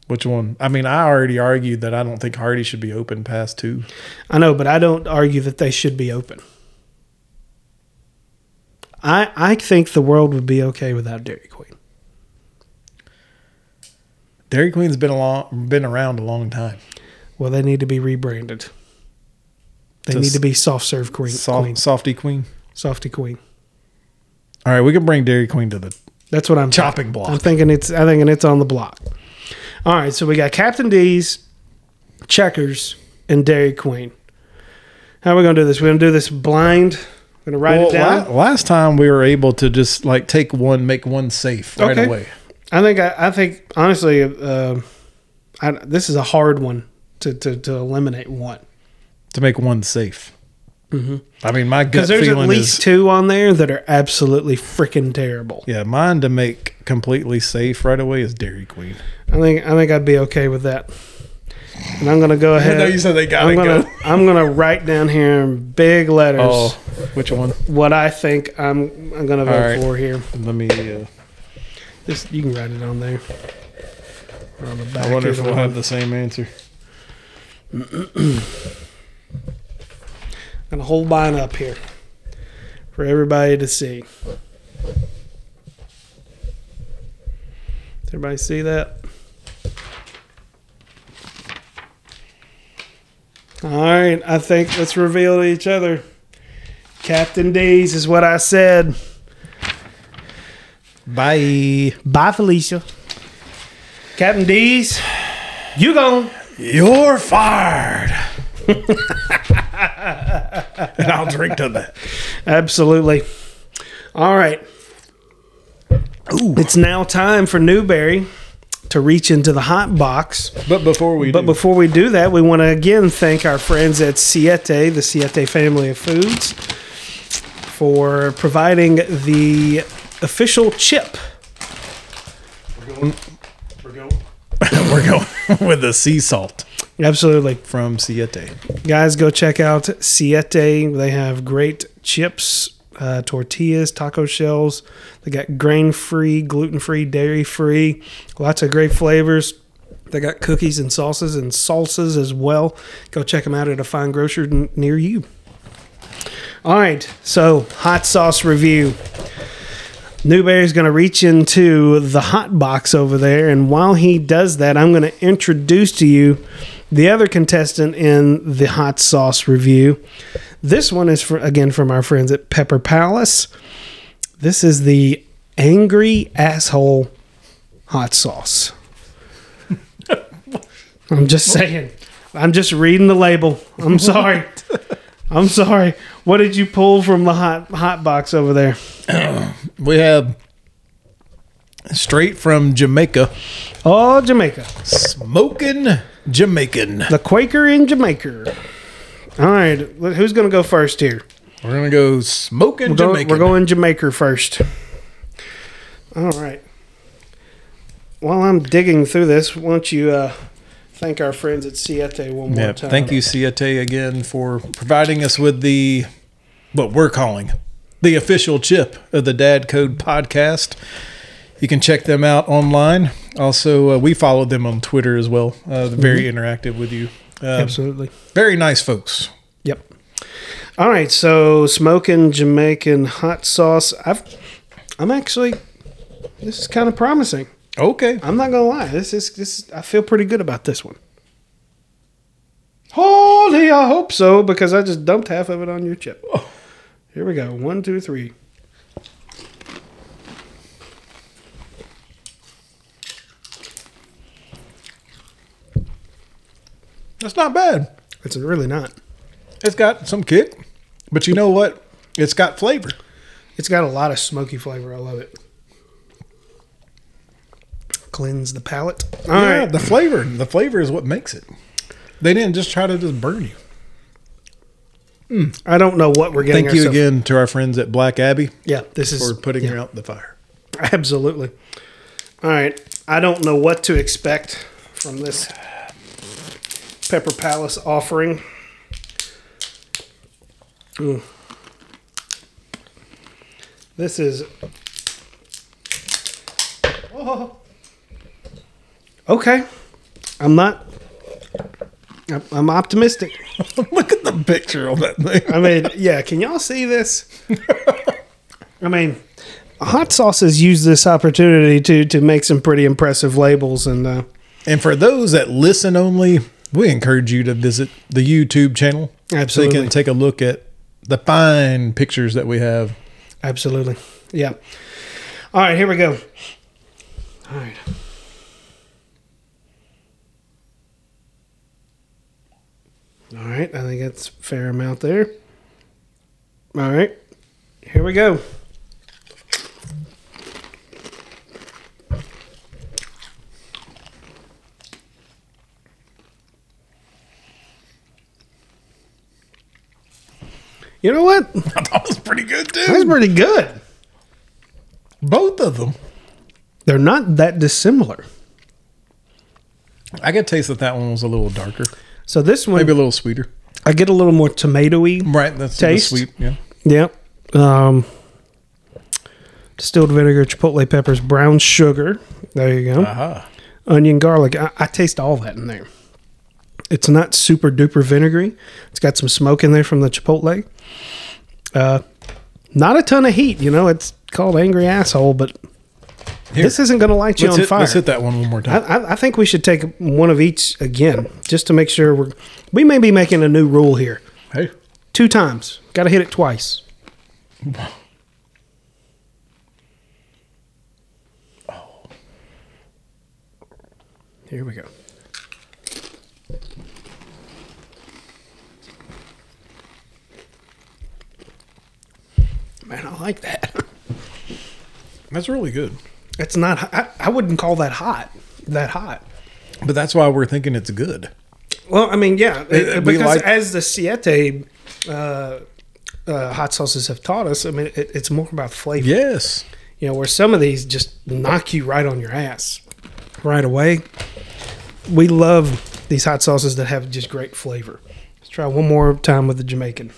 Which one? I mean, I already argued that I don't think Hardy should be open past two.
I know, but I don't argue that they should be open. I I think the world would be okay without Dairy Queen.
Dairy Queen's been a long, been around a long time.
Well, they need to be rebranded. They need to be soft serve queen,
Soft,
queen,
Softy Queen.
softy queen.
All right, we can bring Dairy Queen to the
That's what I'm
chopping
thinking.
block.
I'm thinking it's I thinking it's on the block. All right, so we got Captain D's, Checkers, and Dairy Queen. How are we gonna do this? We're gonna do this blind. We're gonna write
Well,
it down.
la- last time we were able to just like take one, make one safe right
Okay.
away.
I think I, I think honestly, uh, I, this is a hard one to, to to eliminate one.
To make one safe. I mean, my
Because there's at least
is
two on there that are absolutely freaking terrible.
yeah, mine to make completely safe right away is Dairy Queen.
I think I think I'd be okay with that. And I'm gonna go [laughs] ahead.
No, you said they
I'm gonna [laughs] I'm gonna write down here in big letters
Oh, which one?
what I think I'm I'm gonna vote
right.
for here.
Let me. Uh,
Just you can write it on there. On the back.
I wonder if we'll have the same answer. [clears throat]
gonna hold mine up here for everybody to see. Does everybody see that? All right, I think let's reveal to each other. Captain D's is what I said.
Bye.
Bye, Felicia. Captain D's, you gone.
You're fired. [laughs] [laughs] and I'll drink to that.
Absolutely. All right. It's now time for Newberry to reach into the hot box.
But before we
But
do,
before we do that, we want to again thank our friends at Siete, the Siete family of foods, for providing the official chip.
we're going, we're going [laughs] with the sea salt
Absolutely.
from Siete.
Guys, go check out Siete. They have great chips, uh, tortillas, taco shells. They got grain free, gluten free, dairy free, lots of great flavors. They got cookies and sauces and salsas as well. Go check them out at a fine grocer n- near you. All right, so hot sauce review. Newberry's going to reach into the hot box over there, and while he does that, I'm going to introduce to you the other contestant in the hot sauce review. This one is for, again from our friends at Pepper Palace. This is the angry asshole hot sauce. [laughs] I'm just saying. I'm just reading the label. I'm sorry. [laughs] I'm sorry. What did you pull from the hot hot box over there? [clears throat]
We have straight from Jamaica,
Oh, Jamaica.
smoking Jamaican.
The Quaker in Jamaica. All right, who's going to go first here?
We're gonna go smoking
We're, go-
Jamaican.
we're going Jamaica first. All right. While I'm digging through this, why don't you uh, thank our friends at Siete one more
Yeah,
time?
thank you, Siete, again for providing us with the what we're calling the official chip of the Dad Code podcast. You can check them out online. Also, uh, we followed them on Twitter as well. Uh, very interactive with you. Uh,
Absolutely.
very nice folks.
Yep. All right, so smoking Jamaican hot sauce. I've, I'm actually, this is kind of promising.
Okay.
I'm not gonna lie. This is this. I feel pretty good about this one. Holy, I hope so because I just dumped half of it on your chip. Oh. Here we go. One, two, three.
That's not bad.
It's really not.
It's got some kick, but you know what? It's got flavor.
It's got a lot of smoky flavor. I love it. Cleanse the palate. All
yeah,
right.
the flavor. The flavor is what makes it. They didn't just try to just burn you.
I don't know what we're getting.
Thank you
ourselves-
again to our friends at Black Abbey
Yeah, this is
for putting
yeah.
her out the fire.
Absolutely. All right. I don't know what to expect from this Pepper Palace offering. Mm. This is. Oh. Okay. I'm not. I'm- I'm optimistic. [laughs]
Look at the picture on that thing.
I mean, yeah, can y'all see this? I mean, hot sauces use this opportunity to to make some pretty impressive labels and uh,
And for those that listen only, we encourage you to visit the YouTube channel so you
Absolutely.
can take a look at the fine pictures that we have.
absolutely. Yeah. All right, here we go. All right. All right, I think that's a fair amount there. All right. Here we go. You know what?
I thought it was pretty good too.
That was pretty good.
Both of them.
They're not that dissimilar.
I could taste that that one was a little darker,
So this one,
maybe a little sweeter.
I get a little more tomatoey.
Right, that's
Taste?
sweet. Yeah.
Yeah. Um, distilled vinegar, chipotle peppers, brown sugar. There you go.
Aha.
Onion, garlic. I, I taste all that in there. It's not super duper vinegary. It's got some smoke in there from the chipotle. Uh, not a ton of heat. You know, it's called angry asshole, but
Here.
this isn't going to light you
Let's
on
hit,
fire.
let's hit that one one more time.
I, I think we should take one of each again, just to make sure we're. We may be making a new rule here.
hey.
Two times. Got to hit it twice. Oh. Here we go. Man, I like that. [laughs]
That's really good.
It's not. I, I wouldn't call that hot. That hot.
But that's why we're thinking it's good.
Well, I mean, yeah,
Uh, we
because
like-
as the Siete uh, uh, hot sauces have taught us, I mean, it, it's more about flavor.
Yes.
You know, where some of these just knock you right on your ass right away. We love these hot sauces that have just great flavor. Let's try one more time with the Jamaican.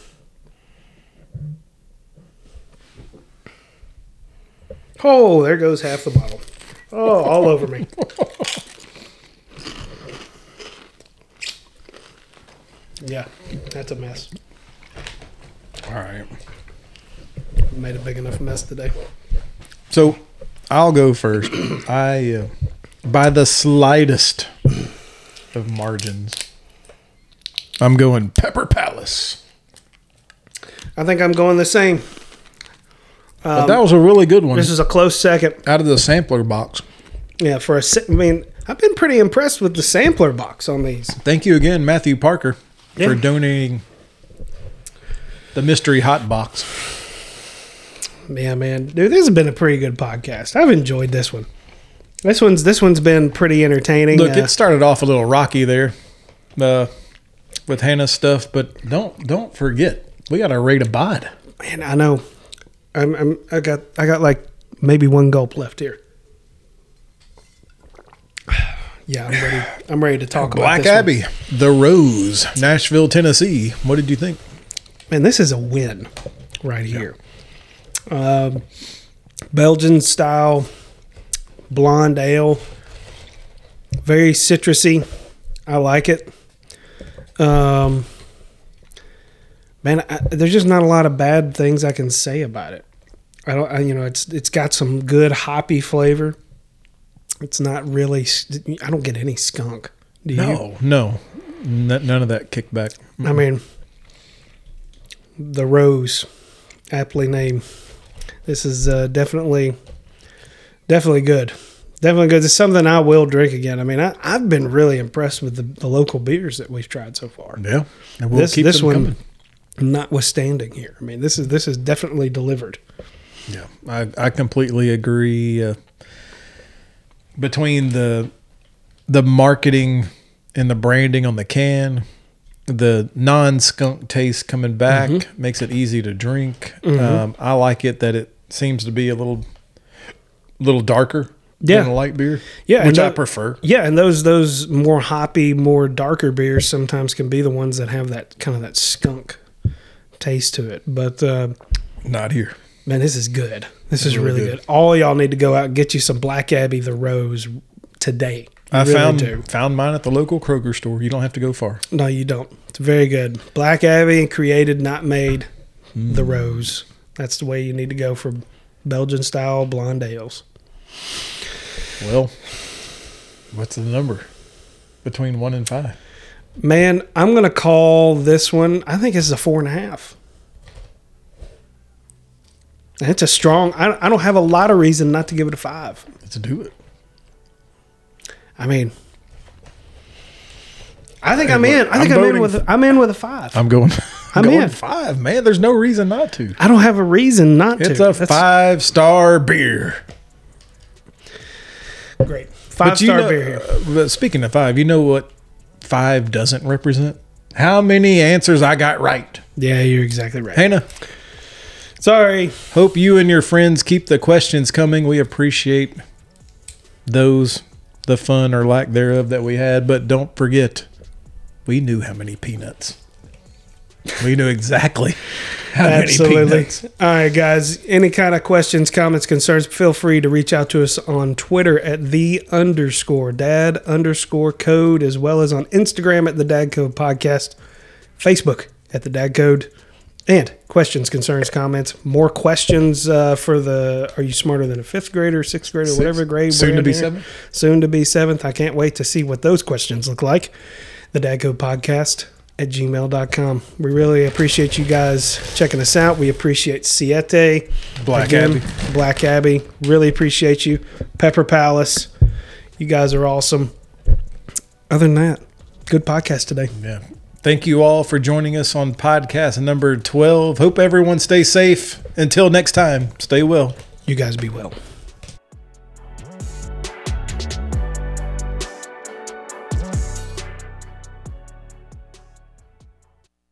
Oh, there goes half the bottle. Oh, all over me. Yeah, that's a mess.
All right.
Made a big enough mess today.
So I'll go first. I, uh, by the slightest of margins, I'm going Pepper Palace.
I think I'm going the same.
But that was a really good one
This is a close second.
out of the sampler box.
Yeah, for a I mean, I've been pretty impressed with the sampler box on these.
Thank you again, Matthew Parker,
Yeah.
for donating the mystery hot box.
Yeah, man, dude, this has been a pretty good podcast. I've enjoyed this one. This one's this one's been pretty entertaining.
Look,
Uh,
it started off a little rocky there, uh, with Hannah's stuff, but don't don't forget we got our rate abide.
man, I know. I'm, I'm I got I got like maybe one gulp left here. [sighs] Yeah, I'm ready. I'm ready to talk about
Black
this one.
Abbey, The Rose, Nashville, Tennessee. What did you think?
Man, this is a win right here. Um, Belgian style blonde ale, very citrusy. I like it. Um, man, I, there's just not a lot of bad things I can say about it. I don't, I, you know, it's it's got some good hoppy flavor. It's not really. I don't get any skunk. Do you?
No, no, N- none of that kickback.
I mean, the rose, aptly named. This is uh, definitely, definitely good. Definitely good. It's something I will drink again. I mean, I, I've been really impressed with the, the local beers that we've tried so far.
Yeah, and we'll
this
keep
this one,
coming.
Notwithstanding here. I mean, this is this is definitely delivered.
Yeah, I, I completely agree. Uh, between the the marketing and the branding on the can, the non skunk taste coming back
Mm-hmm.
makes it easy to drink. Um, I like it that it seems to be a little little darker
Yeah.
than a light beer.
Yeah,
which
and
I prefer.
Yeah, and those those more hoppy, more darker beers sometimes can be the ones that have that kind of that skunk taste to it. But uh,
Not here.
Man, this is good. This is
really
really
good.
good. All y'all need to go out and get you some Black Abbey the Rose today. You
I
really
found
do.
found mine at the local Kroger store. You don't have to go far.
No, you don't. It's very good. Black Abbey created, not made. The Rose. That's the way you need to go for Belgian style blonde ales.
Well, what's the number between one and five?
Man, I'm gonna call this one. I think it's a four and a half. It's a strong. I, I don't have a lot of reason not to give it a five.
Let's do it.
I mean, I think
Hey,
I'm in. I think
I'm
I'm, in with. A, I'm in with a five.
I'm going. [laughs]
I'm
going
in.
five, man. There's no reason not to.
I don't have a reason not to.
It's a
That's
five star beer.
great five star
know-
beer here.
uh, but speaking of five, you know what five doesn't represent? How many answers I got right?
Yeah, you're exactly right.
Hannah,
Sorry.
hope you and your friends keep the questions coming. We appreciate those, the fun or lack thereof that we had. But don't forget, we knew how many peanuts. We knew exactly [laughs] how
Absolutely. All right, guys. Any kind of questions, comments, concerns, feel free to reach out to us on Twitter at the underscore dad underscore code, as well as on Instagram at the Dad Code Podcast, Facebook at the Dad Code, and questions, concerns, comments. More questions uh, for the Are You Smarter Than a Fifth Grader, Sixth Grader, whatever grade
Soon to be
here.
seven.
Soon to be seventh. I can't wait to see what those questions look like. The Dad Code Podcast at gmail.com. We really appreciate you guys checking us out. We appreciate Siete.
Black
Again,
Abbey.
Black Abbey. Really appreciate you. Pepper Palace. You guys are awesome. Other than that, good podcast today.
Yeah. Thank you all for joining us on podcast number 12. Hope everyone stays safe. Until next time, stay well.
You guys be well.